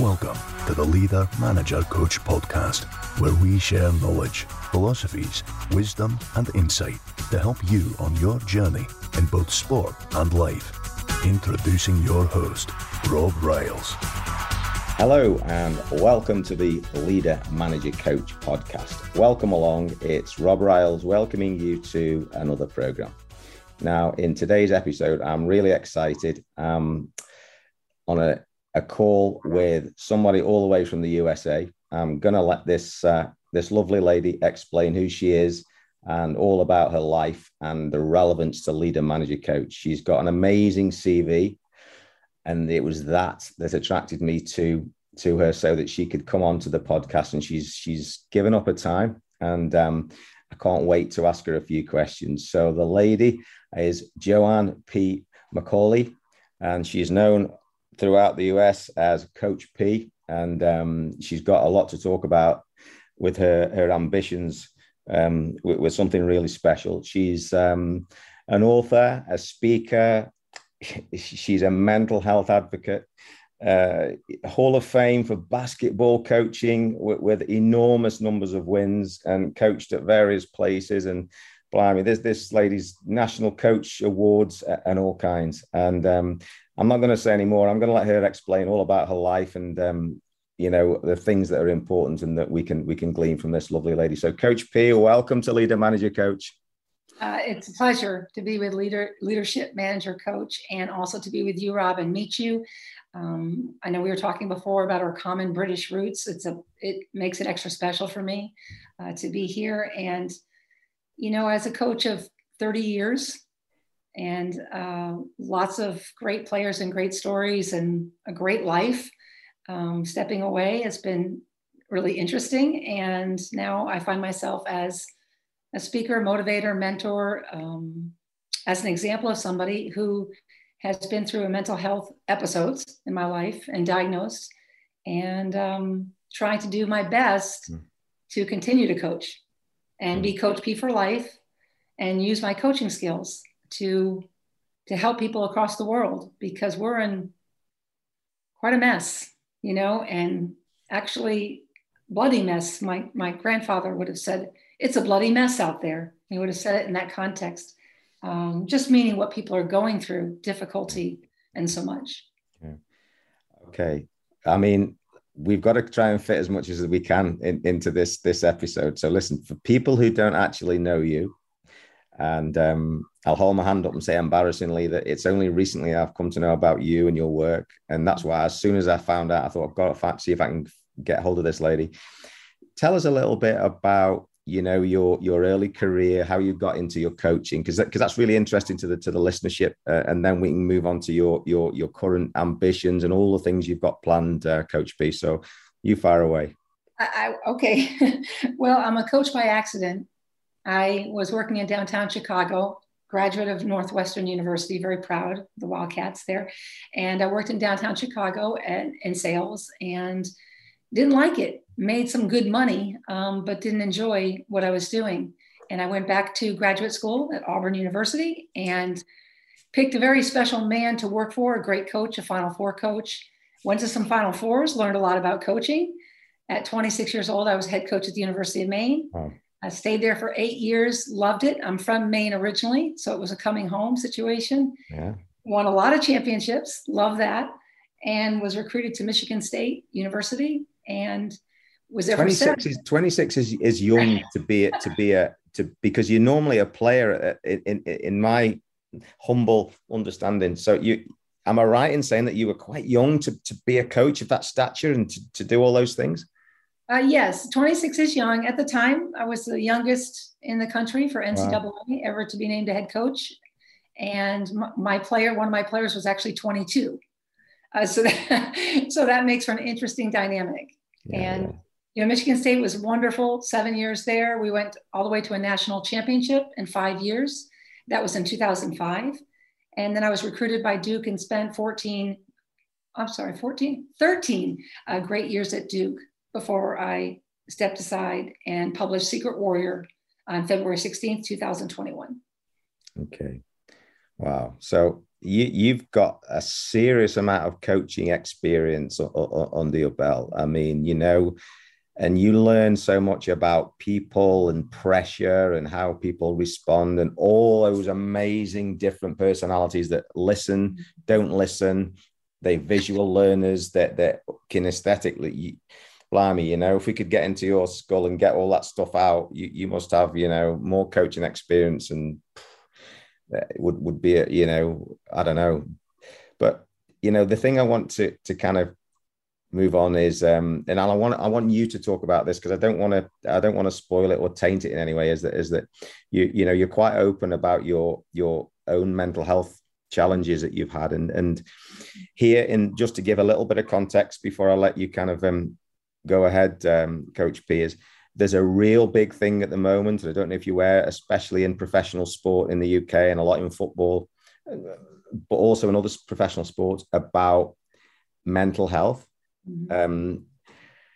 Welcome to the Leader Manager Coach podcast, where we share knowledge, philosophies, wisdom, and insight to help you on your journey in both sport and life. Introducing your host, Rob Riles. Hello, and welcome to the Leader Manager Coach podcast. Welcome along. It's Rob Riles welcoming you to another program. Now, in today's episode, I'm really excited. Um, on a, a call with somebody all the way from the USA. I'm going to let this uh, this lovely lady explain who she is and all about her life and the relevance to leader manager coach. She's got an amazing CV, and it was that that attracted me to to her so that she could come on to the podcast. And she's she's given up her time, and um, I can't wait to ask her a few questions. So the lady is Joanne P. McCallie, and she's known throughout the US as Coach P, and um, she's got a lot to talk about with her her ambitions um, with, with, something really special. She's um, an author, a speaker. She's a mental health advocate. Uh, Hall of Fame for basketball coaching with, with, enormous numbers of wins and coached at various places. And blimey, there's this lady's national coach awards and all kinds. And um, I'm not going to say any more. I'm going to let her explain all about her life and um, you know the things that are important and that we can we can glean from this lovely lady. So, Coach P, welcome to Leader Manager Coach. Uh, it's a pleasure to be with leader leadership manager coach and also to be with you rob and meet you um, i know we were talking before about our common british roots it's a it makes it extra special for me uh, to be here and you know as a coach of 30 years and uh, lots of great players and great stories and a great life. Um, stepping away has been really interesting. And now I find myself as a speaker, motivator, mentor, um, as an example of somebody who has been through a mental health episodes in my life and diagnosed, and um, trying to do my best mm. to continue to coach and mm. be Coach P for life and use my coaching skills to to help people across the world because we're in quite a mess, you know, and actually bloody mess. My my grandfather would have said it's a bloody mess out there. He would have said it in that context, um, just meaning what people are going through, difficulty, and so much. Okay, I mean, we've got to try and fit as much as we can in, into this this episode. So listen, for people who don't actually know you, and um, I'll hold my hand up and say embarrassingly that it's only recently I've come to know about you and your work. And that's why, as soon as I found out, I thought I've got to see if I can get hold of this lady. Tell us a little bit about you know your your early career, how you got into your coaching, because because that's really interesting to the to the listenership, uh, and then we can move on to your your your current ambitions and all the things you've got planned, uh, Coach P. So you fire away. I, I okay, well, I'm a coach by accident. I was working in downtown Chicago, graduate of Northwestern University, very proud, the Wildcats there. And I worked in downtown Chicago and in sales and didn't like it, made some good money, um, but didn't enjoy what I was doing. And I went back to graduate school at Auburn University and picked a very special man to work for, a great coach, a Final Four coach. Went to some Final Fours, learned a lot about coaching. At 26 years old, I was head coach at the University of Maine. Oh. I stayed there for eight years, loved it. I'm from Maine originally, so it was a coming home situation. Yeah. Won a lot of championships, love that, and was recruited to Michigan State University and was there 26 is 26 is, is young to be it to be a to because you're normally a player uh, in, in, in my humble understanding so you am i right in saying that you were quite young to, to be a coach of that stature and to, to do all those things uh, yes, 26 is young. At the time, I was the youngest in the country for NCAA wow. ever to be named a head coach. And my, my, player, one of my players was actually 22. Uh, so, that, so that makes for an interesting dynamic. Yeah. And, you know, Michigan State was wonderful, seven years there. We went all the way to a national championship in five years. That was in 2005. And then I was recruited by Duke and spent 14, I'm sorry, 14, 13 uh, great years at Duke before I stepped aside and published Secret Warrior on February 16th, 2021. Okay. Wow. So you you've got a serious amount of coaching experience under your belt. I mean, you know, and you learn so much about people and pressure and how people respond and all those amazing different personalities that listen, don't listen. They visual learners that they're kinesthetically. Blimey, you know, if we could get into your skull and get all that stuff out, you, you must have, you know, more coaching experience and would would be, a, you know, I don't know, but you know, the thing I want to to kind of move on is um and I want I want you to talk about this because I don't want to I don't want to spoil it or taint it in any way is that is that you you know you're quite open about your your own mental health challenges that you've had. And and here in just to give a little bit of context before I let you kind of um go ahead um coach P is there's a real big thing at the moment and I don't know if you're aware especially in professional sport in the UK and a lot in football but also in other professional sports about mental health Mm-hmm. Um,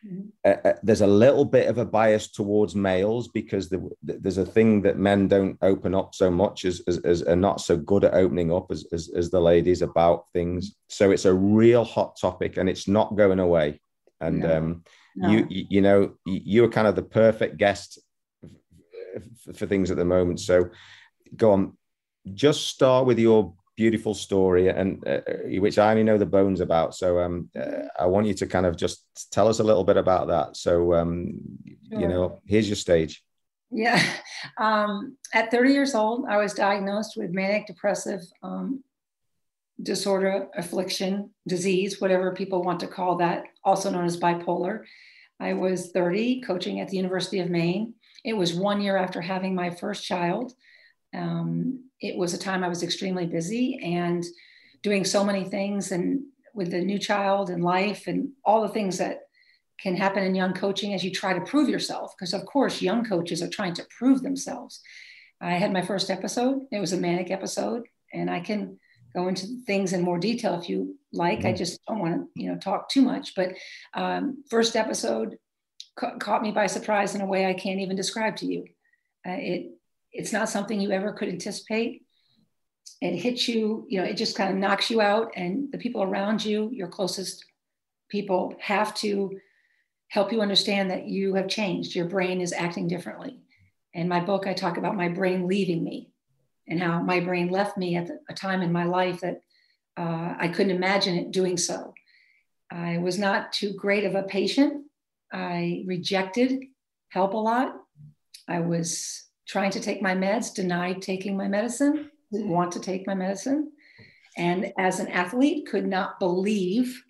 mm-hmm. uh, there's a little bit of a bias towards males because the, there's a thing that men don't open up so much as, as, as are not so good at opening up as, as, as, the ladies about things. So it's a real hot topic and it's not going away. And no. Um, no. you, you know, you are kind of the perfect guest for, things at the moment. So go on, just start with your beautiful story and uh, which I only know the bones about. So um, uh, I want you to kind of just tell us a little bit about that. So um, sure. you know, here's your stage. Yeah, um, at 30 years old, I was diagnosed with manic depressive um, disorder, affliction, disease, whatever people want to call that, also known as bipolar. I was 30, coaching at the University of Maine. It was one year after having my first child. Um, it was a time I was extremely busy and doing so many things and with the new child and life and all the things that can happen in young coaching as you try to prove yourself. Because, of course, young coaches are trying to prove themselves. I had my first episode, it was a manic episode, and I can go into things in more detail if you like. Mm-hmm. I just don't want to, you know, talk too much. But um, first episode ca- caught me by surprise in a way I can't even describe to you. Uh, it it's not something you ever could anticipate. It hits you, you know, it just kind of knocks you out, and the people around you, your closest people, have to help you understand that you have changed. Your brain is acting differently. In my book, I talk about my brain leaving me and how my brain left me at a time in my life that uh, I couldn't imagine it doing so. I was not too great of a patient. I rejected help a lot. I was trying to take my meds, denied taking my medicine, didn't want to take my medicine. And as an athlete, could not believe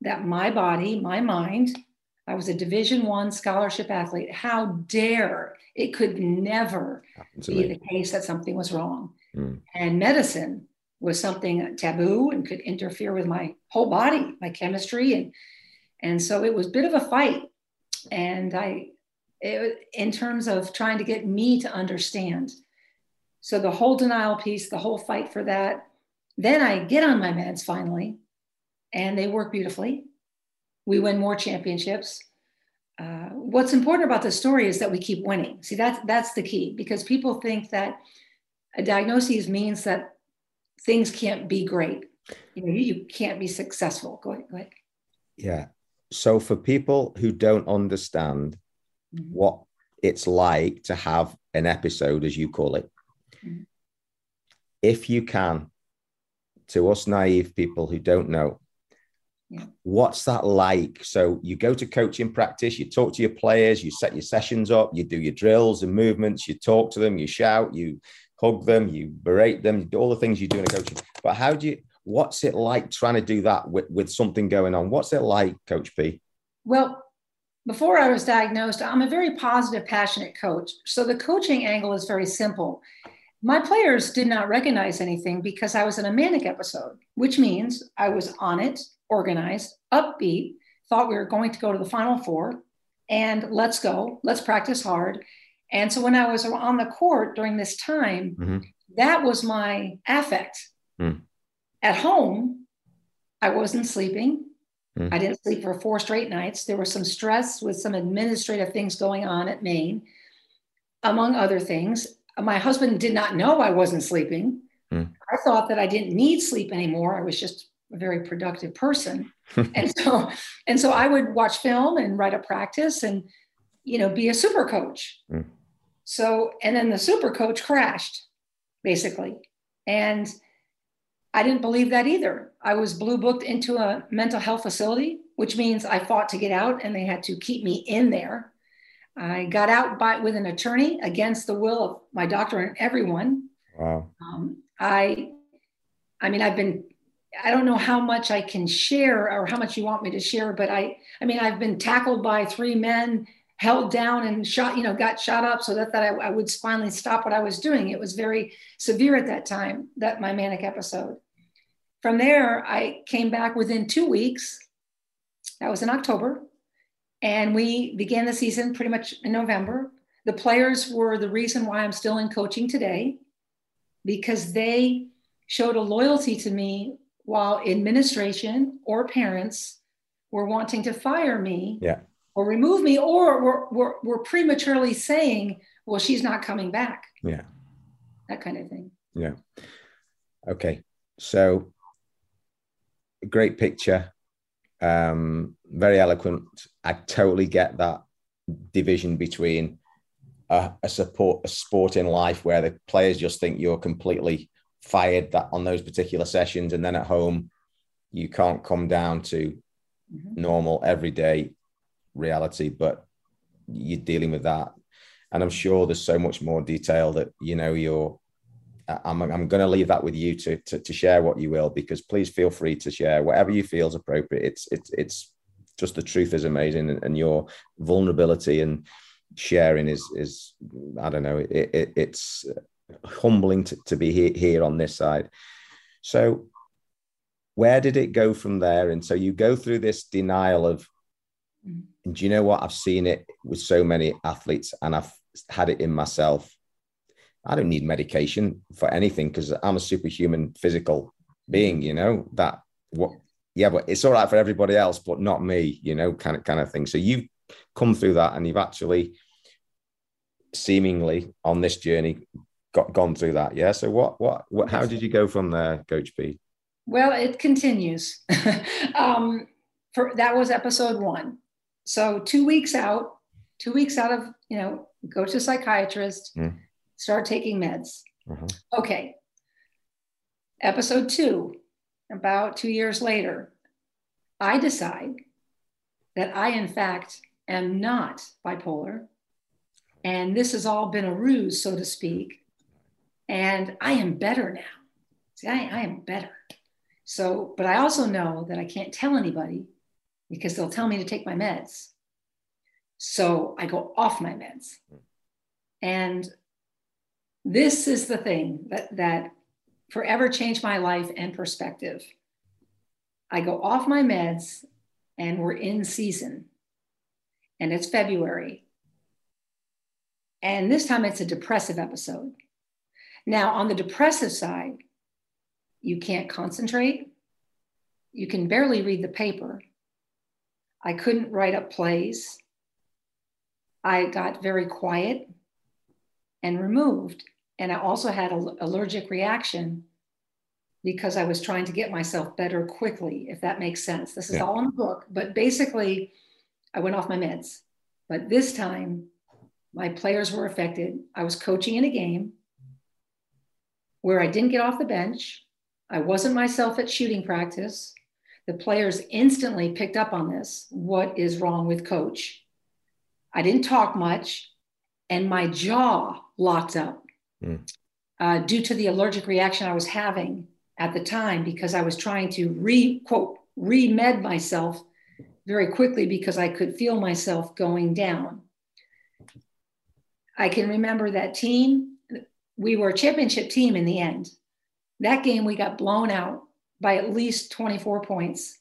that my body, my mind, I was a division one scholarship athlete. How dare it could never be the case that something was wrong. Mm. And medicine was something taboo and could interfere with my whole body, my chemistry. And, and so it was a bit of a fight. And I it, in terms of trying to get me to understand. So the whole denial piece, the whole fight for that. Then I get on my meds finally, and they work beautifully. We win more championships. Uh, what's important about the story is that we keep winning. See, that's that's the key because people think that a diagnosis means that things can't be great. You know, you, you can't be successful. Go ahead. Go ahead. Yeah. So for people who don't understand mm-hmm. what it's like to have an episode, as you call it. Mm-hmm. If you can, to us naive people who don't know, yeah. what's that like? So you go to coaching practice, you talk to your players, you set your sessions up, you do your drills and movements, you talk to them, you shout, you hug them, you berate them, you do all the things you do in a coaching. But how do you? What's it like trying to do that with, with something going on? What's it like, Coach P? Well, before I was diagnosed, I'm a very positive, passionate coach. So the coaching angle is very simple. My players did not recognize anything because I was in a manic episode, which means I was on it, organized, upbeat, thought we were going to go to the final four, and let's go, let's practice hard. And so when I was on the court during this time, mm-hmm. that was my affect. Mm. At home, I wasn't sleeping. Mm. I didn't sleep for four straight nights. There was some stress with some administrative things going on at Maine, among other things. My husband did not know I wasn't sleeping. Mm. I thought that I didn't need sleep anymore. I was just a very productive person. and so and so I would watch film and write a practice and you know be a super coach. Mm. So and then the super coach crashed basically. And I didn't believe that either. I was blue booked into a mental health facility, which means I fought to get out and they had to keep me in there. I got out by with an attorney against the will of my doctor and everyone. Wow. Um, I, I mean, I've been, I don't know how much I can share or how much you want me to share, but I, I mean, I've been tackled by three men, held down and shot, you know, got shot up so that, that I, I would finally stop what I was doing. It was very severe at that time, that my manic episode. From there, I came back within two weeks. That was in October. And we began the season pretty much in November. The players were the reason why I'm still in coaching today because they showed a loyalty to me while administration or parents were wanting to fire me yeah. or remove me or were, were, were prematurely saying, well, she's not coming back. Yeah. That kind of thing. Yeah. Okay. So, great picture. Um, very eloquent. I totally get that division between a, a support a sport in life where the players just think you're completely fired that on those particular sessions, and then at home you can't come down to mm-hmm. normal everyday reality, but you're dealing with that. And I'm sure there's so much more detail that you know you're I'm, I'm going to leave that with you to, to, to share what you will because please feel free to share whatever you feel is appropriate. It's it's it's just the truth is amazing and, and your vulnerability and sharing is is I don't know it, it it's humbling to, to be here, here on this side. So where did it go from there? And so you go through this denial of, and do you know what? I've seen it with so many athletes and I've had it in myself. I don't need medication for anything because I'm a superhuman physical being, you know, that what yeah, but it's all right for everybody else, but not me, you know, kind of kind of thing. So you've come through that and you've actually seemingly on this journey got gone through that. Yeah. So what what what how did you go from there, Coach P? Well, it continues. um, for that was episode one. So two weeks out, two weeks out of you know, go to a psychiatrist, mm. start taking meds. Uh-huh. Okay. Episode two, about two years later, I decide that I, in fact, am not bipolar. And this has all been a ruse, so to speak. And I am better now. See, I, I am better. So, but I also know that I can't tell anybody because they'll tell me to take my meds. So I go off my meds. And this is the thing that, that forever changed my life and perspective. I go off my meds and we're in season and it's February. And this time it's a depressive episode. Now, on the depressive side, you can't concentrate. You can barely read the paper. I couldn't write up plays. I got very quiet and removed. And I also had an allergic reaction because I was trying to get myself better quickly, if that makes sense. This is yeah. all in the book, but basically, I went off my meds. But this time, my players were affected. I was coaching in a game where I didn't get off the bench. I wasn't myself at shooting practice. The players instantly picked up on this. What is wrong with coach? I didn't talk much, and my jaw locked up mm. uh, due to the allergic reaction I was having at the time because I was trying to re quote remed myself very quickly because I could feel myself going down. I can remember that team we were a championship team in the end. That game, we got blown out by at least 24 points.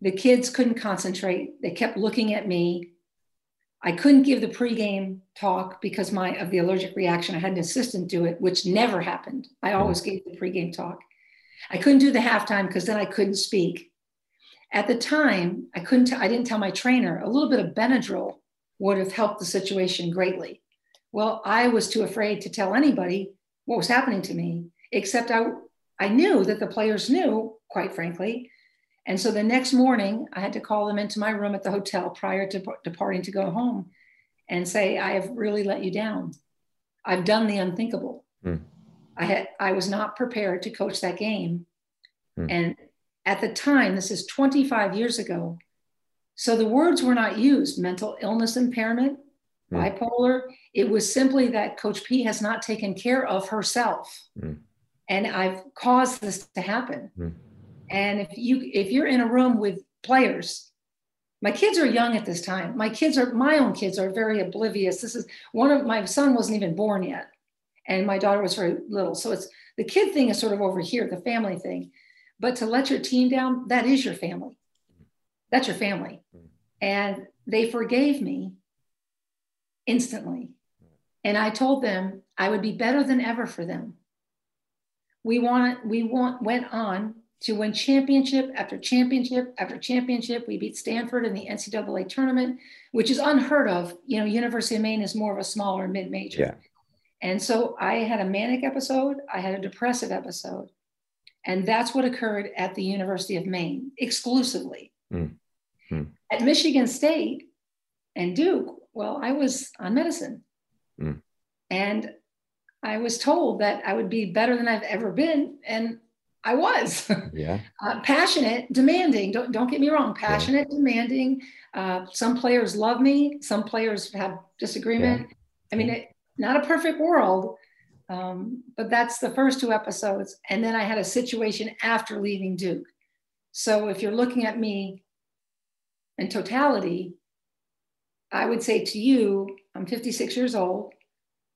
The kids couldn't concentrate. They kept looking at me. I couldn't give the pregame talk because my of the allergic reaction. I had an assistant do it, which never happened. I mm-hmm. always gave the pregame talk. I couldn't do the halftime because then I couldn't speak. At the time, I couldn't. T- I didn't tell my trainer. A little bit of Benadryl would have helped the situation greatly. Well, I was too afraid to tell anybody what was happening to me, except I, I knew that the players knew, quite frankly. And so the next morning, I had to call them into my room at the hotel prior to departing to go home and say, I have really let you down. I've done the unthinkable. Mm. I had I was not prepared to coach that game. Mm. And at the time, this is 25 years ago. So the words were not used mental illness impairment, mm. bipolar. It was simply that Coach P has not taken care of herself. Mm. And I've caused this to happen. Mm. And if you if you're in a room with players, my kids are young at this time. My kids are my own kids are very oblivious. This is one of my son wasn't even born yet, and my daughter was very little. So it's the kid thing is sort of over here, the family thing. But to let your team down, that is your family. That's your family. And they forgave me instantly. And I told them I would be better than ever for them. We want we want went on to win championship after championship after championship. We beat Stanford in the NCAA tournament, which is unheard of. You know, University of Maine is more of a smaller mid major. Yeah. And so I had a manic episode, I had a depressive episode. And that's what occurred at the University of Maine exclusively. Mm. Mm. At Michigan State and Duke, well, I was on medicine. Mm. And I was told that I would be better than I've ever been. And I was. Yeah. uh, passionate, demanding. Don't, don't get me wrong. Passionate, yeah. demanding. Uh, some players love me. Some players have disagreement. Yeah. I mean, it, not a perfect world, um, but that's the first two episodes. And then I had a situation after leaving Duke. So if you're looking at me in totality, I would say to you, I'm 56 years old.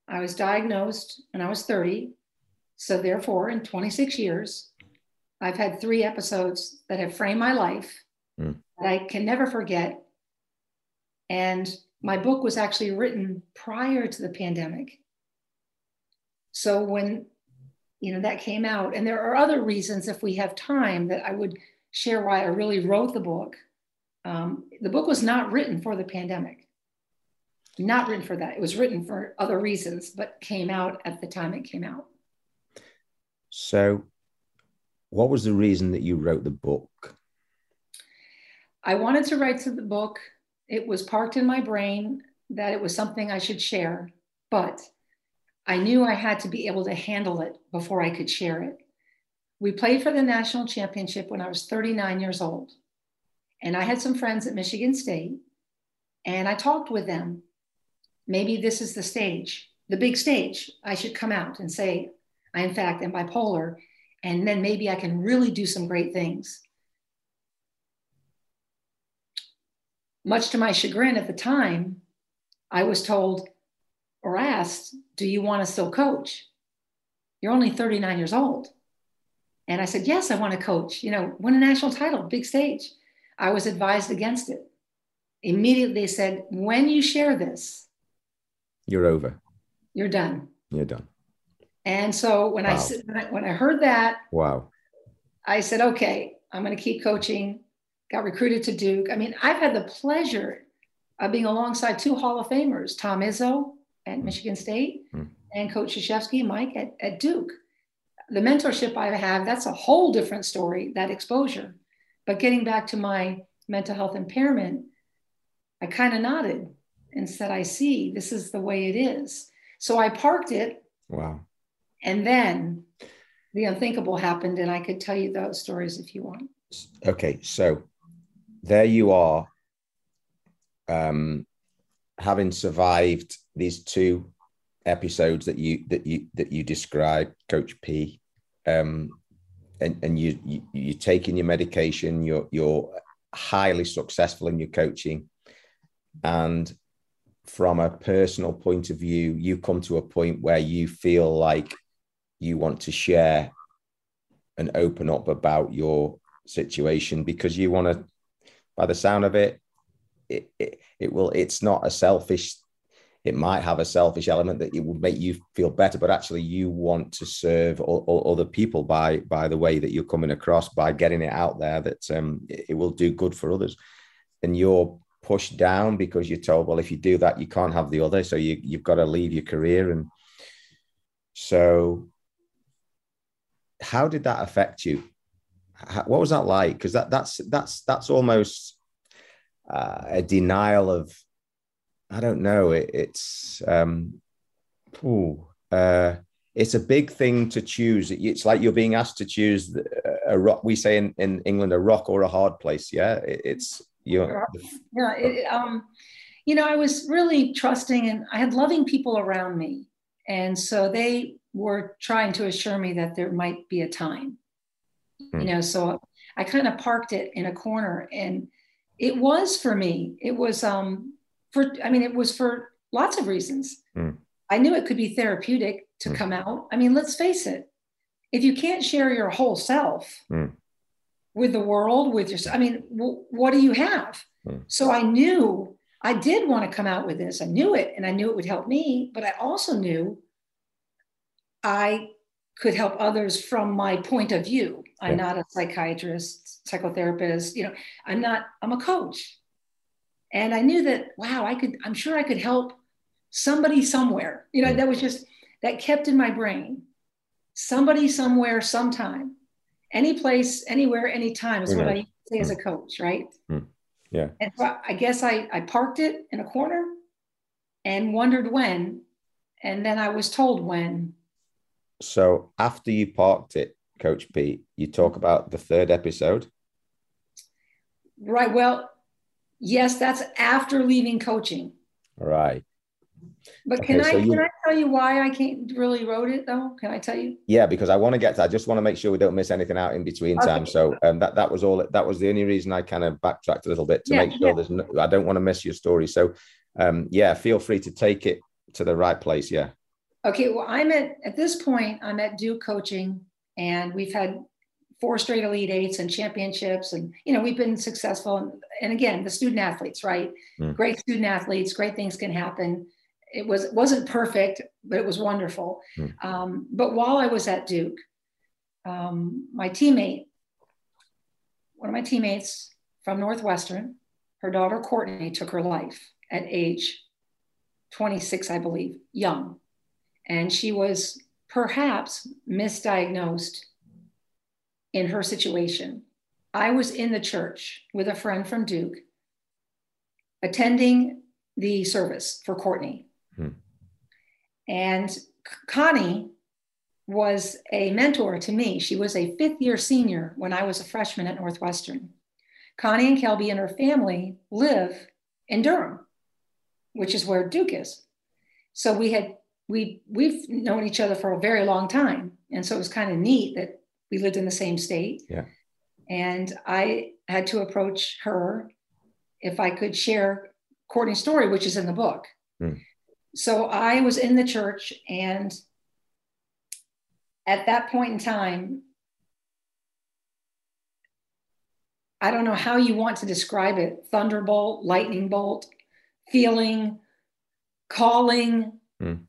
I was diagnosed when I was 30. So therefore, in 26 years, I've had three episodes that have framed my life mm. that I can never forget. And my book was actually written prior to the pandemic. So when you know that came out, and there are other reasons if we have time that I would share why I really wrote the book. Um, the book was not written for the pandemic, not written for that. It was written for other reasons, but came out at the time it came out. So, what was the reason that you wrote the book? I wanted to write to the book. It was parked in my brain that it was something I should share, but I knew I had to be able to handle it before I could share it. We played for the national championship when I was 39 years old. And I had some friends at Michigan State, and I talked with them. Maybe this is the stage, the big stage. I should come out and say, I, in fact, am bipolar and then maybe I can really do some great things. Much to my chagrin at the time, I was told or asked, Do you want to still coach? You're only 39 years old. And I said, Yes, I want to coach, you know, win a national title, big stage. I was advised against it. Immediately said, When you share this, you're over. You're done. You're done. And so when wow. I when I heard that, wow, I said, okay, I'm going to keep coaching. Got recruited to Duke. I mean, I've had the pleasure of being alongside two Hall of Famers, Tom Izzo at mm. Michigan State mm. and Coach Krzyzewski, Mike at, at Duke. The mentorship I have, that's a whole different story, that exposure. But getting back to my mental health impairment, I kind of nodded and said, I see, this is the way it is. So I parked it. Wow. And then the unthinkable happened, and I could tell you those stories if you want. Okay, so there you are, um, having survived these two episodes that you that you that you described, Coach P, um, and and you, you you're taking your medication, you're you're highly successful in your coaching, and from a personal point of view, you come to a point where you feel like you want to share and open up about your situation because you want to by the sound of it it, it, it will it's not a selfish it might have a selfish element that it would make you feel better but actually you want to serve other people by by the way that you're coming across by getting it out there that um, it, it will do good for others and you're pushed down because you're told well if you do that you can't have the other so you, you've got to leave your career and so how did that affect you? How, what was that like? Because that that's that's that's almost uh, a denial of I don't know. It, it's um, ooh, uh, it's a big thing to choose. It's like you're being asked to choose a rock. We say in, in England, a rock or a hard place. Yeah, it, it's you. Yeah, it, um, you know, I was really trusting, and I had loving people around me, and so they were trying to assure me that there might be a time. Hmm. You know, so I kind of parked it in a corner, and it was for me. It was um, for I mean, it was for lots of reasons. Mm. I knew it could be therapeutic to mm. come out. I mean, let's face it. If you can't share your whole self mm. with the world, with your, I mean, w- what do you have? Hmm. So I knew I did want to come out with this. I knew it, and I knew it would help me. But I also knew I could help others from my point of view. I'm not a psychiatrist, psychotherapist. You know, I'm not. I'm a coach. And I knew that, wow, I could, I'm sure I could help somebody somewhere. You know, that was just, that kept in my brain. Somebody somewhere, sometime, any place, anywhere, anytime is what I say as a coach, right? Hmm. Yeah. And so I guess I, I parked it in a corner and wondered when. And then I was told when. So after you parked it, Coach P, you talk about the third episode. Right. Well, Yes, that's after leaving coaching. Right. But can okay, I you, can I tell you why I can't really wrote it though? Can I tell you? Yeah, because I want to get to. I just want to make sure we don't miss anything out in between okay. time. So um, that that was all. That was the only reason I kind of backtracked a little bit to yeah, make sure yeah. there's. No, I don't want to miss your story. So um, yeah, feel free to take it to the right place. Yeah. Okay. Well, I'm at at this point. I'm at Duke coaching, and we've had four straight elite eights and championships and you know we've been successful. And, and again the student athletes right? Mm. great student athletes great things can happen. It was it wasn't perfect but it was wonderful. Mm. um, but while i was at duke um, my teammate one of my teammates from northwestern her daughter courtney took her life at age 26 i believe young. And she was perhaps misdiagnosed in her situation. I was in the church with a friend from Duke attending the service for Courtney. Hmm. And Connie was a mentor to me. She was a fifth year senior when I was a freshman at Northwestern. Connie and Kelby and her family live in Durham, which is where Duke is. So we had we we've known each other for a very long time, and so it was kind of neat that we lived in the same state. Yeah. And I had to approach her if I could share Courtney's story, which is in the book. Mm. So I was in the church, and at that point in time, I don't know how you want to describe it thunderbolt, lightning bolt, feeling, calling. Mm.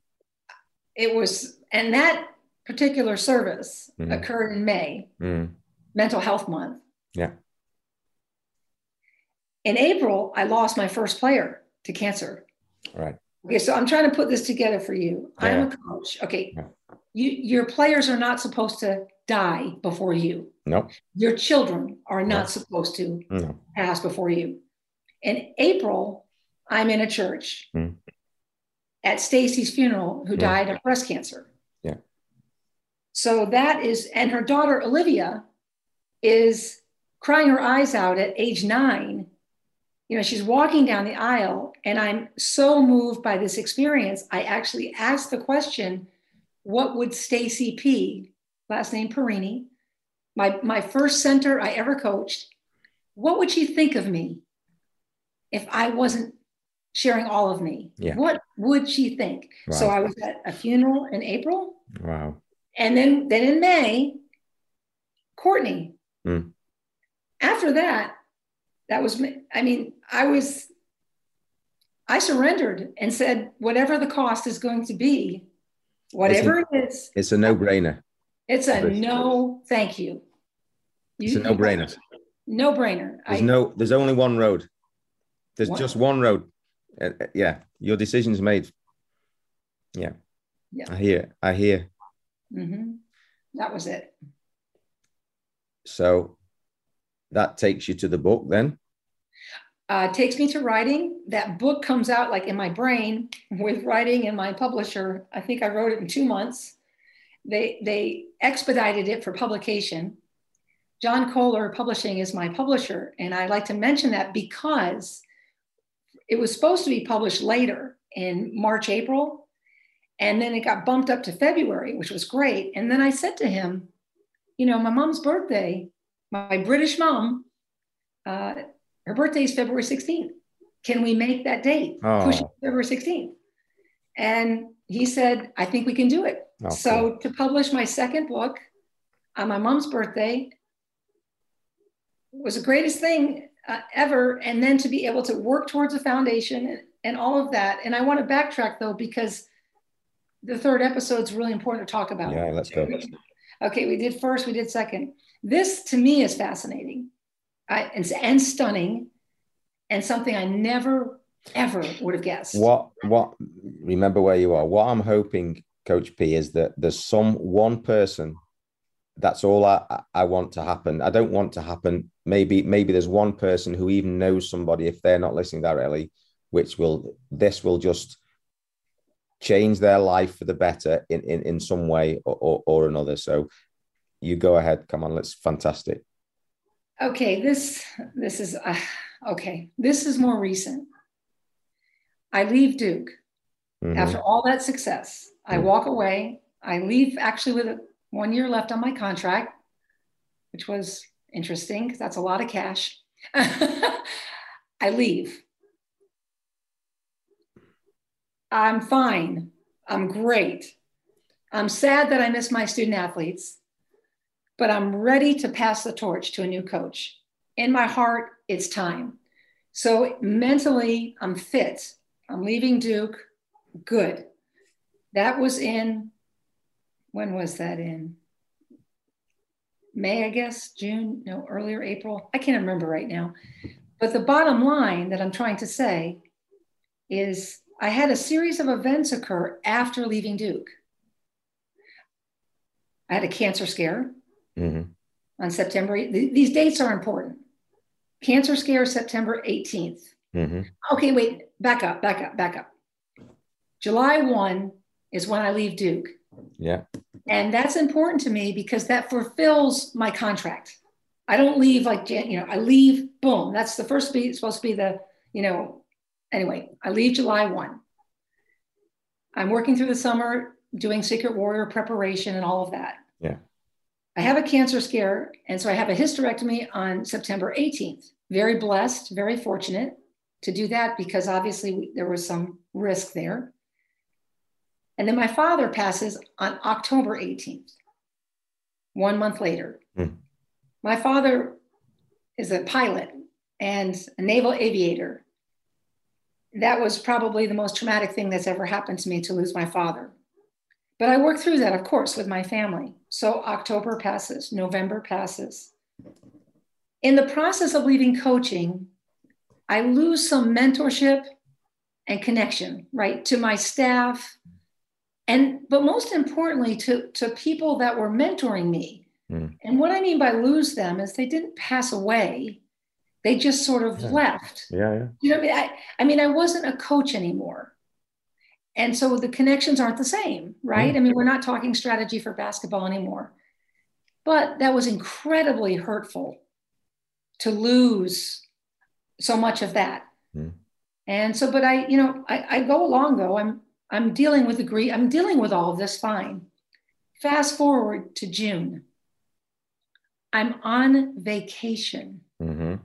It was, and that particular service mm-hmm. occurred in May, mm-hmm. Mental Health Month. Yeah. In April, I lost my first player to cancer. Right. Okay, so I'm trying to put this together for you. Yeah. I'm a coach. Okay. Yeah. You, your players are not supposed to die before you. No. Your children are not no. supposed to no. pass before you. In April, I'm in a church mm. at Stacy's funeral who mm. died of breast cancer. So that is, and her daughter Olivia is crying her eyes out at age nine. You know, she's walking down the aisle, and I'm so moved by this experience. I actually asked the question, what would Stacy P, last name Perini, my, my first center I ever coached, what would she think of me if I wasn't sharing all of me? Yeah. What would she think? Wow. So I was at a funeral in April. Wow. And then, then in May, Courtney. Mm. After that, that was, I mean, I was, I surrendered and said, whatever the cost is going to be, whatever it's a, it is. It's a no brainer. It's a no, thank you. you it's a no brainer. No brainer. There's I, no, there's only one road. There's one. just one road. Uh, uh, yeah. Your decision's made. Yeah. Yeah. I hear, I hear. Mm-hmm. That was it. So that takes you to the book then? Uh, takes me to writing. That book comes out like in my brain with writing and my publisher. I think I wrote it in two months. They they expedited it for publication. John Koehler Publishing is my publisher, and I like to mention that because it was supposed to be published later in March, April, and then it got bumped up to February, which was great. And then I said to him, you know, my mom's birthday, my British mom, uh, her birthday is February 16th. Can we make that date? Oh. Push February 16th. And he said, I think we can do it. Okay. So to publish my second book on my mom's birthday was the greatest thing uh, ever. And then to be able to work towards a foundation and, and all of that. And I want to backtrack though, because the third episode is really important to talk about. Yeah, let's go. Okay, we did first, we did second. This to me is fascinating I, and, and stunning and something I never ever would have guessed. What what remember where you are. What I'm hoping, Coach P, is that there's some one person. That's all I, I want to happen. I don't want to happen. Maybe maybe there's one person who even knows somebody if they're not listening directly, which will this will just change their life for the better in in, in some way or, or, or another. So you go ahead. Come on, let's fantastic. Okay, this this is uh, okay. This is more recent. I leave Duke mm-hmm. after all that success. I mm-hmm. walk away. I leave actually with one year left on my contract, which was interesting because that's a lot of cash. I leave. I'm fine. I'm great. I'm sad that I miss my student athletes, but I'm ready to pass the torch to a new coach. In my heart, it's time. So mentally, I'm fit. I'm leaving Duke. Good. That was in, when was that in? May, I guess, June, no, earlier April. I can't remember right now. But the bottom line that I'm trying to say is I had a series of events occur after leaving Duke. I had a cancer scare mm-hmm. on September. These dates are important. Cancer scare September 18th. Mm-hmm. Okay, wait, back up, back up, back up. July 1 is when I leave Duke. Yeah. And that's important to me because that fulfills my contract. I don't leave like, you know, I leave, boom. That's the first be supposed to be the, you know, anyway, I leave July 1. I'm working through the summer doing Secret Warrior preparation and all of that. Yeah. I have a cancer scare. And so I have a hysterectomy on September 18th. Very blessed, very fortunate to do that because obviously there was some risk there. And then my father passes on October 18th, one month later. Mm. My father is a pilot and a naval aviator. That was probably the most traumatic thing that's ever happened to me to lose my father. But I worked through that, of course, with my family. So October passes, November passes. In the process of leaving coaching, I lose some mentorship and connection, right, to my staff. And but most importantly, to, to people that were mentoring me. Mm. And what I mean by lose them is they didn't pass away. They just sort of yeah. left. Yeah, yeah. You know, I mean I, I mean, I wasn't a coach anymore. And so the connections aren't the same, right? Mm. I mean, we're not talking strategy for basketball anymore. But that was incredibly hurtful to lose so much of that. Mm. And so, but I, you know, I, I go along though. I'm I'm dealing with the grief. I'm dealing with all of this fine. Fast forward to June. I'm on vacation. Mm-hmm.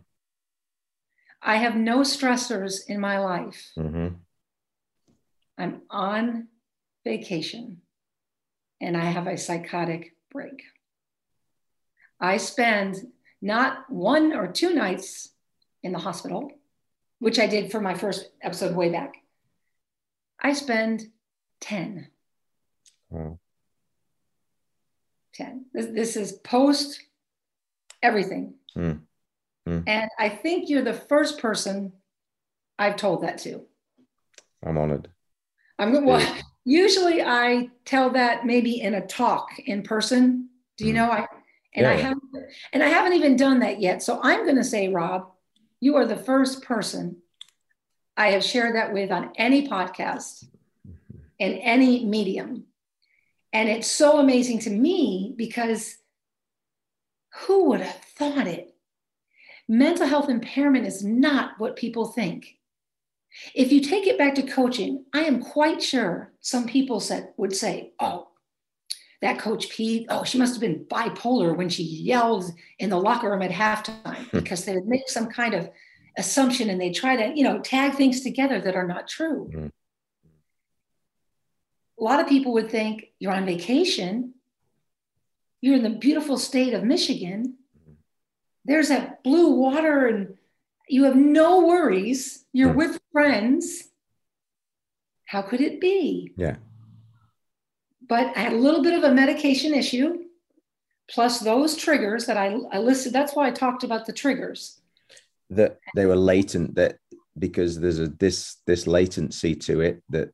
I have no stressors in my life. Mm-hmm. I'm on vacation and I have a psychotic break. I spend not one or two nights in the hospital, which I did for my first episode way back. I spend 10. Wow. 10. This, this is post everything. Mm. Mm. And I think you're the first person I've told that to. I'm honored. I'm well, usually I tell that maybe in a talk in person. Do you mm. know I And yeah, I haven't and I haven't even done that yet. So I'm going to say, Rob, you are the first person I have shared that with on any podcast in any medium. And it's so amazing to me because who would have thought it? Mental health impairment is not what people think. If you take it back to coaching, I am quite sure some people said would say, "Oh, that coach P, oh, she must have been bipolar when she yelled in the locker room at halftime hmm. because they would make some kind of assumption and they try to, you know, tag things together that are not true. Mm-hmm. A lot of people would think you're on vacation, you're in the beautiful state of Michigan, there's that blue water and you have no worries, you're with friends. How could it be? Yeah but I had a little bit of a medication issue, plus those triggers that I, I listed. That's why I talked about the triggers. That they were latent. That because there's a this this latency to it that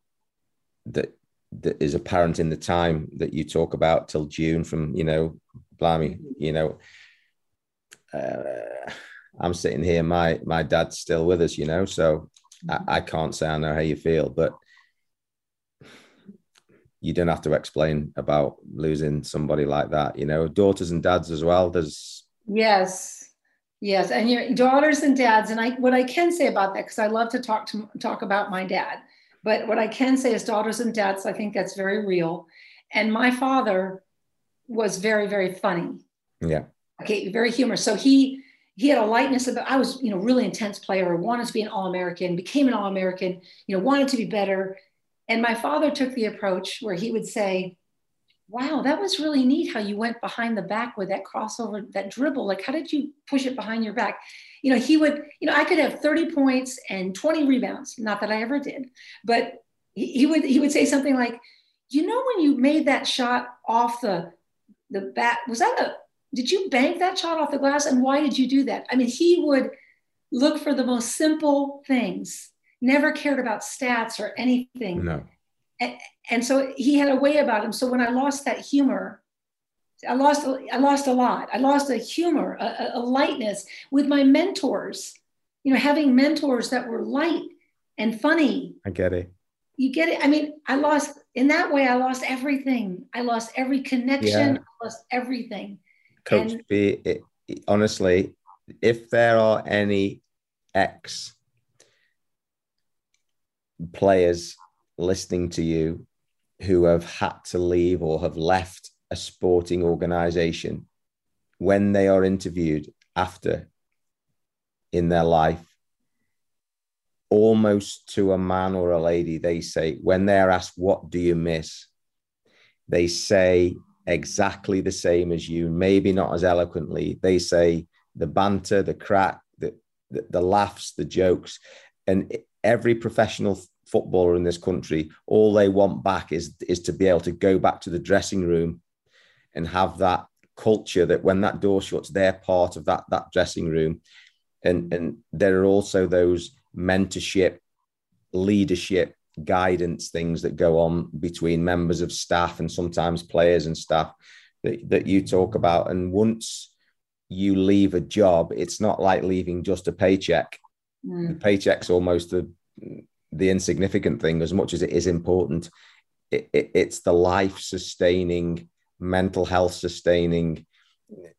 that that is apparent in the time that you talk about till June from you know, blimey, you know. Uh, I'm sitting here. My my dad's still with us, you know, so I, I can't say I know how you feel, but you don't have to explain about losing somebody like that. You know, daughters and dads as well. There's yes, yes, and your daughters and dads. And I, what I can say about that, because I love to talk to talk about my dad, but what I can say is daughters and dads. I think that's very real. And my father was very, very funny. Yeah. Okay, very humorous. So he he had a lightness about i was you know really intense player wanted to be an all-american became an all-american you know wanted to be better and my father took the approach where he would say, Wow, that was really neat how you went behind the back with that crossover, that dribble. Like, how did you push it behind your back? You know, he would, you know, I could have 30 points and 20 rebounds. Not that I ever did, but he would he would say something like, you know, when you made that shot off the the bat, was that a did you bank that shot off the glass? And why did you do that? I mean, he would look for the most simple things never cared about stats or anything. No. And, and so he had a way about him. So when I lost that humor, I lost I lost a lot. I lost a humor, a, a, lightness with my mentors. You know, having mentors that were light and funny. I get it. You get it. I mean, I lost in that way. I lost everything. I lost every connection. Yeah. I lost everything. Coach and, B, it, honestly, if there are any ex players listening to you who have had to leave or have left a sporting organization when they are interviewed after in their life almost to a man or a lady they say when they're asked what do you miss? They say exactly the same as you maybe not as eloquently they say the banter the crack the, the, the laughs the jokes and every professional footballer in this country, all they want back is is to be able to go back to the dressing room and have that culture that when that door shuts, they're part of that that dressing room. And and there are also those mentorship, leadership, guidance things that go on between members of staff and sometimes players and staff that, that you talk about. And once you leave a job, it's not like leaving just a paycheck Mm. The paycheck's almost the the insignificant thing as much as it is important. It, it, it's the life sustaining, mental health sustaining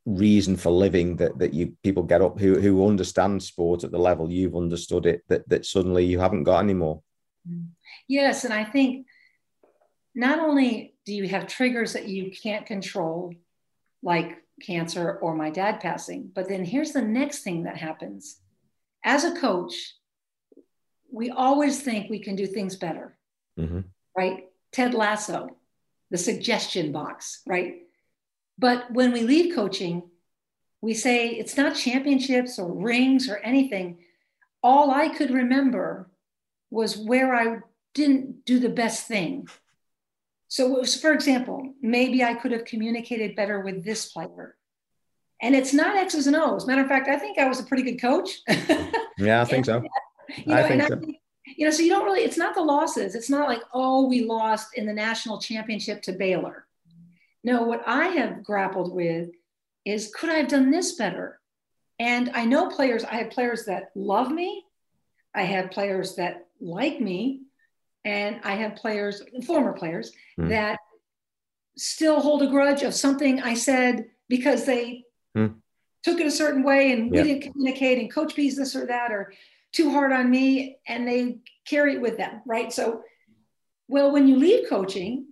reason for living that that you people get up who who understand sport at the level you've understood it that that suddenly you haven't got anymore. Mm. Yes, and I think not only do you have triggers that you can't control, like cancer or my dad passing, but then here's the next thing that happens as a coach, we always think we can do things better, mm-hmm. right? Ted Lasso, the suggestion box, right? But when we leave coaching, we say it's not championships or rings or anything. All I could remember was where I didn't do the best thing. So, was, for example, maybe I could have communicated better with this player. And it's not X's and O's. Matter of fact, I think I was a pretty good coach. yeah, I think so. You know, I think so. I, you know, so you don't really, it's not the losses. It's not like, oh, we lost in the national championship to Baylor. No, what I have grappled with is could I have done this better? And I know players, I have players that love me, I have players that like me, and I have players, former players, mm. that still hold a grudge of something I said because they mm. took it a certain way and we didn't communicate and coach P's this or that or too hard on me and they carry it with them, right? So, well, when you leave coaching,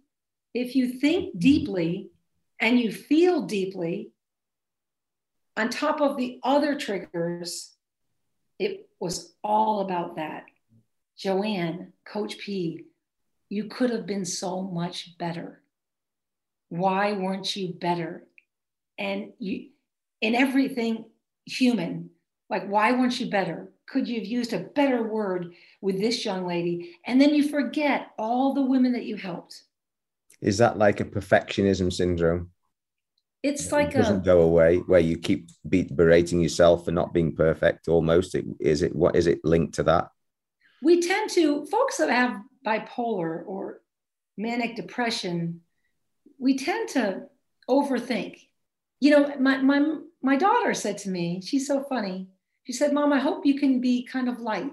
if you think deeply and you feel deeply, on top of the other triggers, it was all about that. Joanne, Coach P, you could have been so much better. Why weren't you better? And you, in everything human, like, why weren't you better? Could you have used a better word with this young lady? And then you forget all the women that you helped. Is that like a perfectionism syndrome? It's like it doesn't a, go away where you keep be, berating yourself for not being perfect. Almost, it, is it? What is it linked to that? We tend to folks that have bipolar or manic depression. We tend to overthink. You know, my my my daughter said to me, she's so funny. She said, "Mom, I hope you can be kind of light."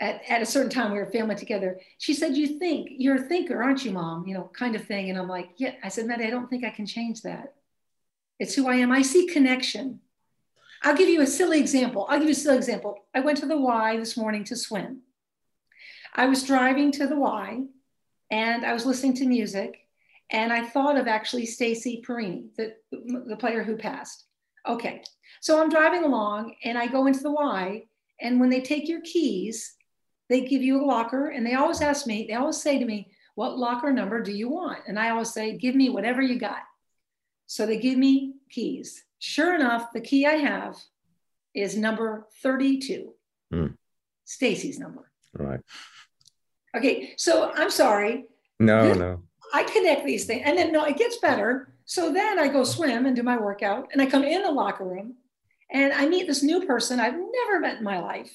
at, at a certain time we were family together she said you think you're a thinker aren't you mom you know kind of thing and i'm like yeah i said maddie i don't think i can change that it's who i am i see connection i'll give you a silly example i'll give you a silly example i went to the y this morning to swim i was driving to the y and i was listening to music and i thought of actually stacy perini the, the player who passed okay so i'm driving along and i go into the y and when they take your keys they give you a locker and they always ask me, they always say to me, what locker number do you want? And I always say, give me whatever you got. So they give me keys. Sure enough, the key I have is number 32, mm. Stacy's number. All right. Okay, so I'm sorry. No, this, no. I connect these things and then no, it gets better. So then I go swim and do my workout and I come in the locker room and I meet this new person I've never met in my life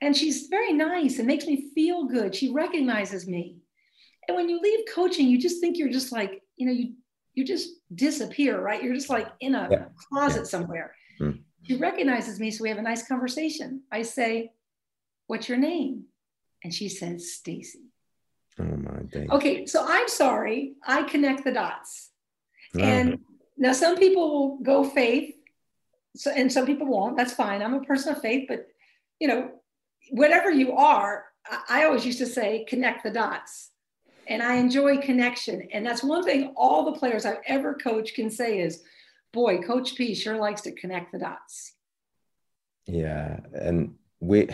and she's very nice and makes me feel good. She recognizes me. And when you leave coaching, you just think you're just like, you know, you you just disappear, right? You're just like in a yeah. closet yeah. somewhere. Mm. She recognizes me, so we have a nice conversation. I say, "What's your name?" And she says, "Stacy." Oh my day. Okay, so I'm sorry. I connect the dots. Oh. And now some people will go faith, so and some people won't. That's fine. I'm a person of faith, but you know, whatever you are, I always used to say connect the dots. And I enjoy connection. And that's one thing all the players I've ever coached can say is, boy, Coach P sure likes to connect the dots. Yeah. And we,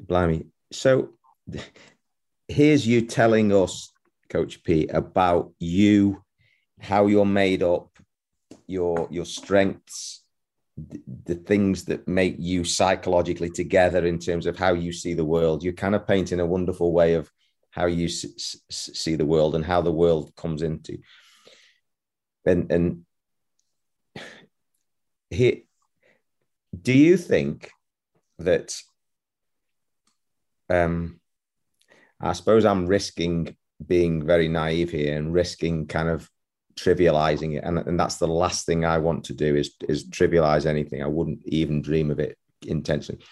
blimey. So here's you telling us, Coach P, about you, how you're made up, your your strengths, the things that make you psychologically together in terms of how you see the world. You're kind of painting a wonderful way of how you see the world and how the world comes into. And and here, do you think that? Um, I suppose I'm risking being very naive here and risking kind of trivializing it. And, and that's the last thing i want to do is is trivialize anything. I wouldn't even dream of it intentionally.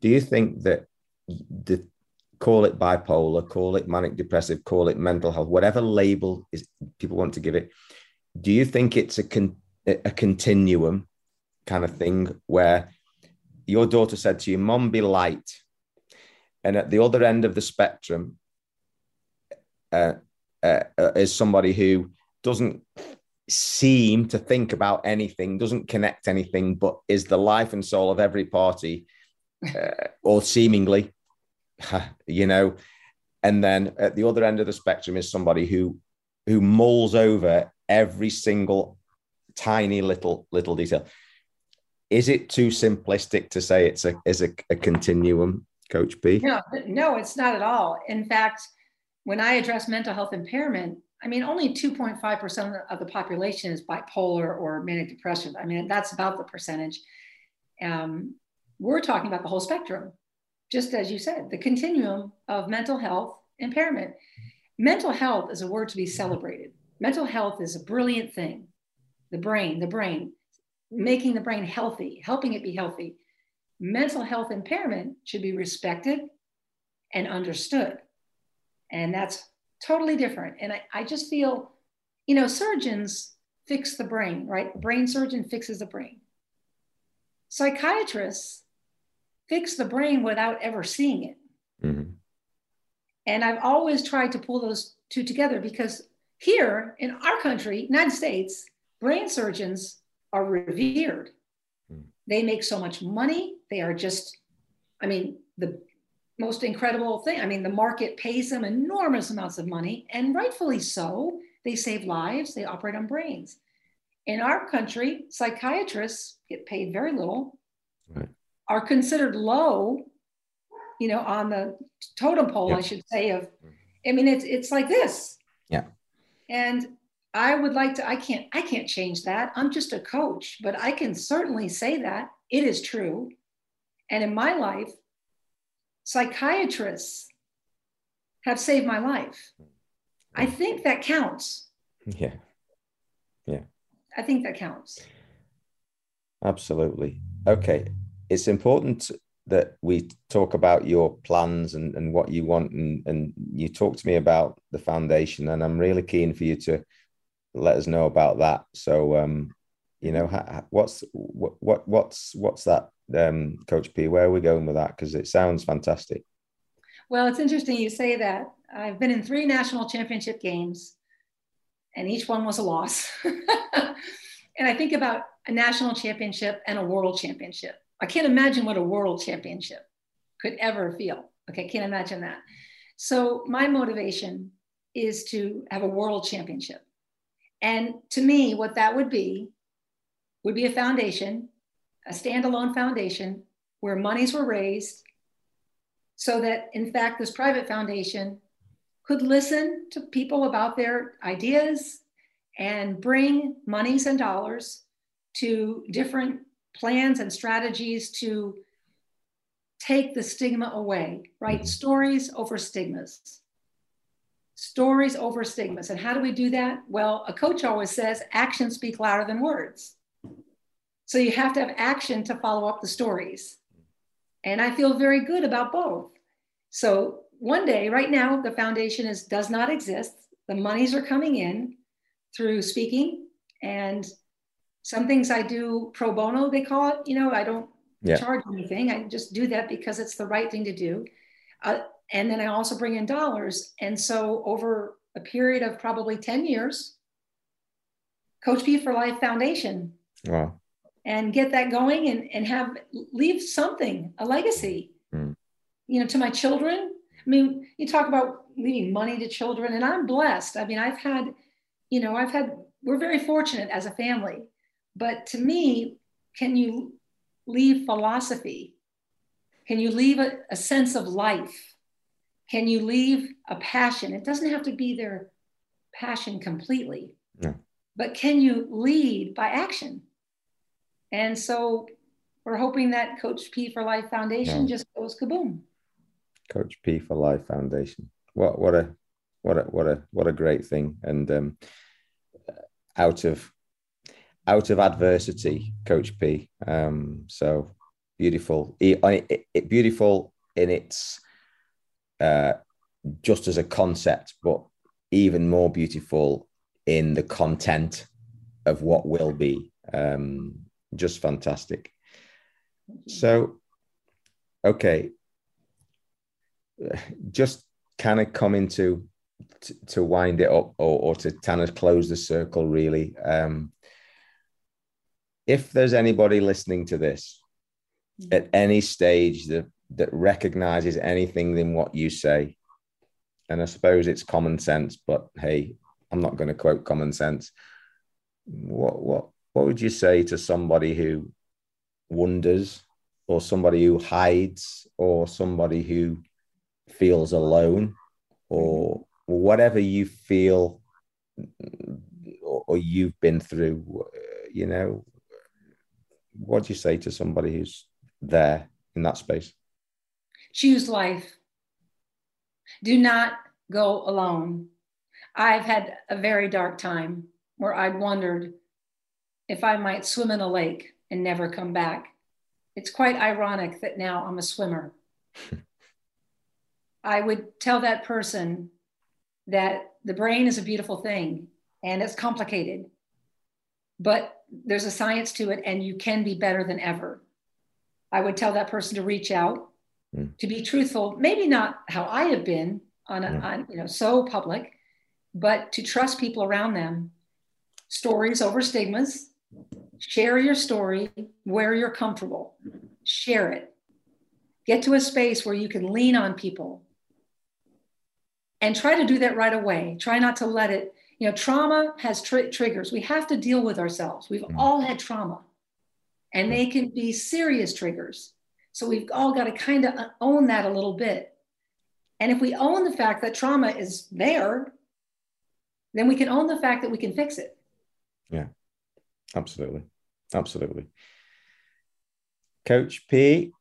Do you think that the call it bipolar call it manic depressive call it mental health whatever label is people want to give it do you think it's a con, a continuum kind of thing where your daughter said to you mom be light and at the other end of the spectrum uh, uh, uh, is somebody who doesn't seem to think about anything, doesn't connect anything, but is the life and soul of every party, uh, or seemingly, you know. And then at the other end of the spectrum is somebody who who mulls over every single tiny little little detail. Is it too simplistic to say it's a is a, a continuum, Coach P? No, no, it's not at all. In fact, when I address mental health impairment, I mean, only 2.5% of the population is bipolar or manic depression. I mean, that's about the percentage. Um, we're talking about the whole spectrum, just as you said, the continuum of mental health impairment. Mental health is a word to be celebrated. mental health is a brilliant thing. The brain, the brain, making the brain healthy, helping it be healthy. Mental health impairment should be respected and understood. And that's totally different. And I, I just feel, you know, surgeons fix the brain, right? Brain surgeon fixes the brain. Psychiatrists fix the brain without ever seeing it. Mm-hmm. And I've always tried to pull those two together because here in our country, United States, brain surgeons are revered. Mm. They make so much money. They are just, I mean, the most incredible thing. I mean, the market pays them enormous amounts of money, and rightfully so. They save lives, they operate on brains. In our country, psychiatrists get paid very little, right. are considered low, you know, on the totem pole, yep. I should say, of mm-hmm. I mean, it's it's like this. Yeah. And I would like to, I can't, I can't change that. I'm just a coach, but I can certainly say that it is true. And in my life, psychiatrists have saved my life. I think that counts. Yeah. Yeah. I think that counts. Absolutely. Okay. It's important that we talk about your plans and, and what you want. And, and you talk to me about the foundation, and I'm really keen for you to let us know about that. So, um, you know, what's what, what what's what's that, um, Coach P? Where are we going with that? Because it sounds fantastic. Well, it's interesting you say that. I've been in three national championship games, and each one was a loss. and I think about a national championship and a world championship. I can't imagine what a world championship could ever feel. Okay, can't imagine that. So my motivation is to have a world championship. And to me, what that would be would be a foundation, a standalone foundation where monies were raised so that, in fact, this private foundation could listen to people about their ideas and bring monies and dollars to different plans and strategies to take the stigma away, right? Mm-hmm. Stories over stigmas. Stories over stigmas. And how do we do that? Well, a coach always says actions speak louder than words. So you have to have action to follow up the stories. And I feel very good about both. So one day, right now, the foundation is does not exist. The monies are coming in through speaking and some things I do pro bono, they call it. You know, I don't yeah. charge anything. I just do that because it's the right thing to do. Uh, and then I also bring in dollars. And so over a period of probably 10 years, Coach P for Life Foundation. Wow. And get that going and, and have leave something, a legacy, mm. you know, to my children. I mean, you talk about leaving money to children, and I'm blessed. I mean, I've had, you know, I've had, we're very fortunate as a family but to me, can you leave philosophy? Can you leave a, a sense of life? Can you leave a passion? It doesn't have to be their passion completely, but can you lead by action? And so we're hoping that Coach P for Life Foundation yeah. just goes kaboom. Coach P for Life Foundation. What what a what a what a what a great thing. And um, out of out of adversity, Coach P. Um, so beautiful, it, it, beautiful in its uh, just as a concept, but even more beautiful in the content of what will be. Um, just fantastic. So, okay, just kind of coming to, to, to wind it up or, or to kind of close the circle really. Um, if there's anybody listening to this mm. at any stage that that recognizes anything in what you say, and I suppose it's common sense, but hey, I'm not going to quote common sense. What what what would you say to somebody who wonders, or somebody who hides, or somebody who feels alone, or whatever you feel or, you've been through? You know, what do you say to somebody who's there in that space? Choose life. Do not go alone. I've had a very dark time where I'd wondered if I might swim in a lake and never come back. It's quite ironic that now I'm a swimmer. I would tell that person that the brain is a beautiful thing and it's complicated, but there's a science to it and you can be better than ever. I would tell that person to reach out, mm. to be truthful, maybe not how I have been on, a, mm. on you know so public, but to trust people around them. Stories over stigmas. Share your story where you're comfortable. Share it. Get to a space where you can lean on people and try to do that right away. Try not to let it, you know, trauma has tr- triggers. We have to deal with ourselves. We've mm. all had trauma and they can be serious triggers. So we've all got to kind of own that a little bit. And if we own the fact that trauma is there, then we can own the fact that we can fix it. Yeah, absolutely. Absolutely. Coach P,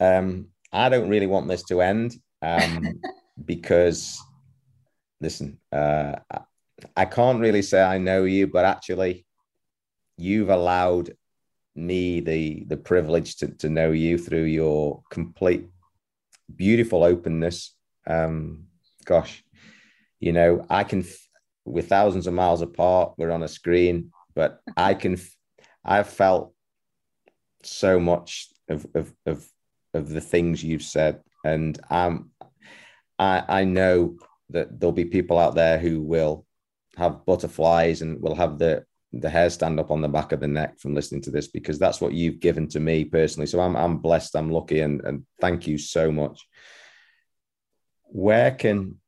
um, I don't really want this to end um, because listen, uh, I can't really say I know you, but actually, you've allowed me the the privilege to, to know you through your complete beautiful openness. Um, gosh, you know, I can, we're thousands of miles apart, we're on a screen, but I can, I've felt so much of of of, of the things you've said, and I'm, I I know that there'll be people out there who will have butterflies and will have the the hair stand up on the back of the neck from listening to this because that's what you've given to me personally. So I'm I'm blessed, I'm lucky, and and thank you so much. Where can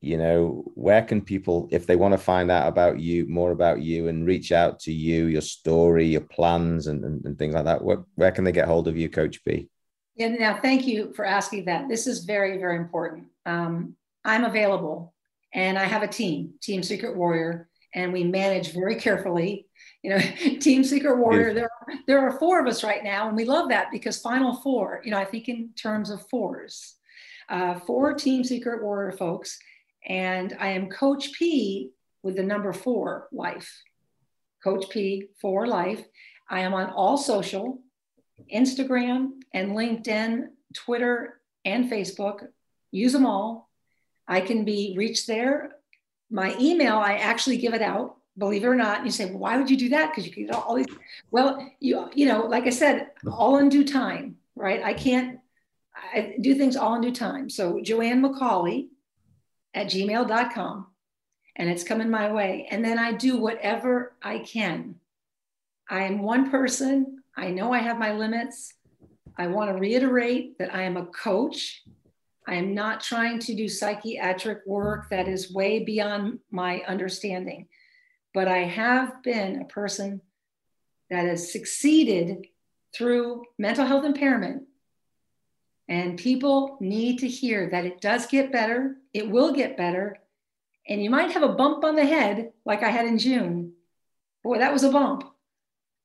you know where can people if they want to find out about you more about you and reach out to you your story your plans and, and, and things like that where, where can they get hold of you coach P? Yeah now thank you for asking that. This is very very important. Um, I'm available and I have a team, Team Secret Warrior, and we manage very carefully. You know, Team Secret Warrior, there, are, there are four of us right now, and we love that because Final Four, you know, I think in terms of fours, uh, four Team Secret Warrior folks, and I am Coach P with the number four life. Coach P for life. I am on all social, Instagram and LinkedIn, Twitter, and Facebook. Use them all I can be reached there. My email, I actually give it out, believe it or not. And you say, well, why would you do that? Because you get all these. Well, you you know, like I said, all in due time, right? I can't. I do things all in due time. So Joanne McCallie at gmail.com, and it's coming my way. And then I do whatever I can. I am one person. I know I have my limits. I want to reiterate that I am a coach I am not trying to do psychiatric work that is way beyond my understanding, but I have been a person that has succeeded through mental health impairment. And people need to hear that it does get better, it will get better, and you might have a bump on the head like I had in June. Boy, that was a bump,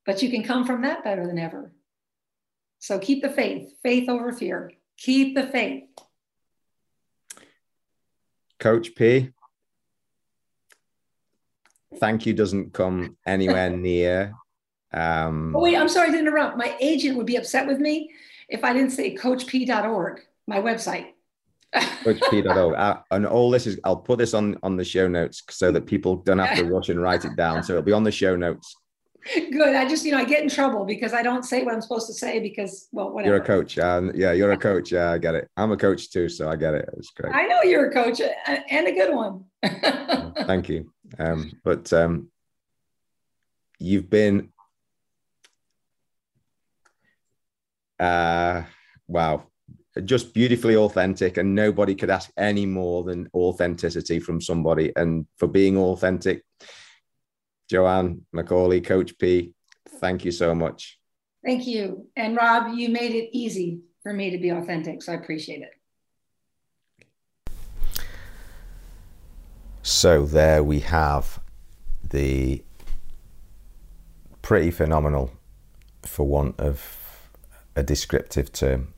but you can come from that better than ever. So keep the faith, faith over fear. Keep the faith. Coach P, thank you doesn't come anywhere near. Um, oh, wait, I'm sorry to interrupt. My agent would be upset with me if I didn't say coachp.org, my website. coachp.org. Uh, and all this is, I'll put this on, on the show notes so that people don't have to rush and write it down. So it'll be on the show notes. Good. I just, you know, I get in trouble because I don't say what I'm supposed to say because, well, whatever. You're a coach. Um, yeah, you're a coach. Yeah, I get it. I'm a coach too, so I get it. It's great. I know you're a coach uh, and a good one. Thank you. Um, but um, you've been, uh, wow, just beautifully authentic, and nobody could ask any more than authenticity from somebody. And for being authentic, Joanne McCallie, Coach P, thank you so much. Thank you. And Rob, you made it easy for me to be authentic, so I appreciate it. So there we have the pretty phenomenal, for want of a descriptive term,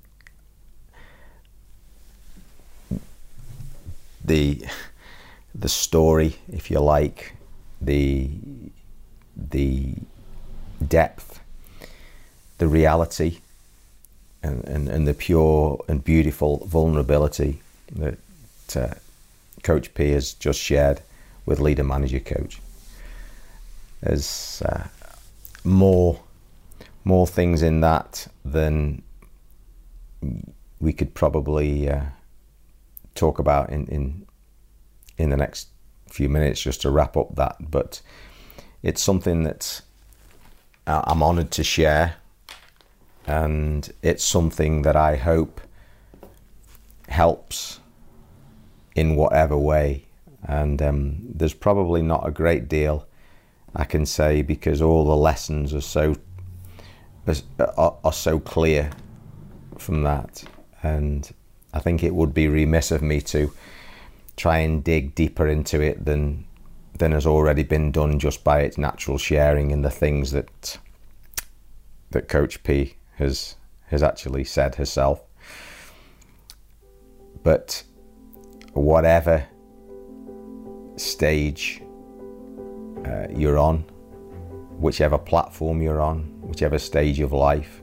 the the story, if you like, the the depth, the reality, and, and, and the pure and beautiful vulnerability that uh, Coach P has just shared with leader manager coach. There's uh, more more things in that than we could probably uh, talk about in, in in the next few minutes just to wrap up that. But it's something that I'm honoured to share, and it's something that I hope helps in whatever way. And um, there's probably not a great deal I can say because all the lessons are so are, are so clear from that, and I think it would be remiss of me to try and dig deeper into it than than has already been done just by its natural sharing and the things that that Coach P has has actually said herself. But whatever stage uh, you're on, whichever platform you're on, whichever stage of life,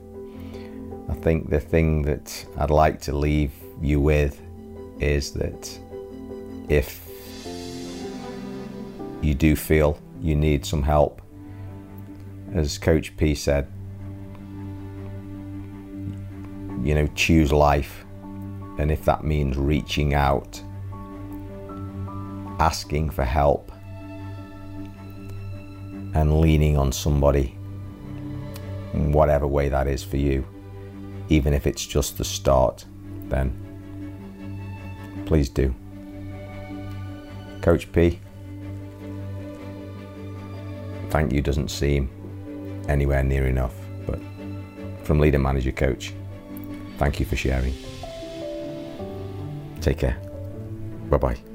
I think the thing that I'd like to leave you with is that if you do feel you need some help, as Coach P said, you know, choose life. And if that means reaching out, asking for help, and leaning on somebody, whatever way that is for you, even if it's just the start, then please do. Coach P, thank you doesn't seem anywhere near enough, but from leader manager coach, thank you for sharing. Take care. Bye bye.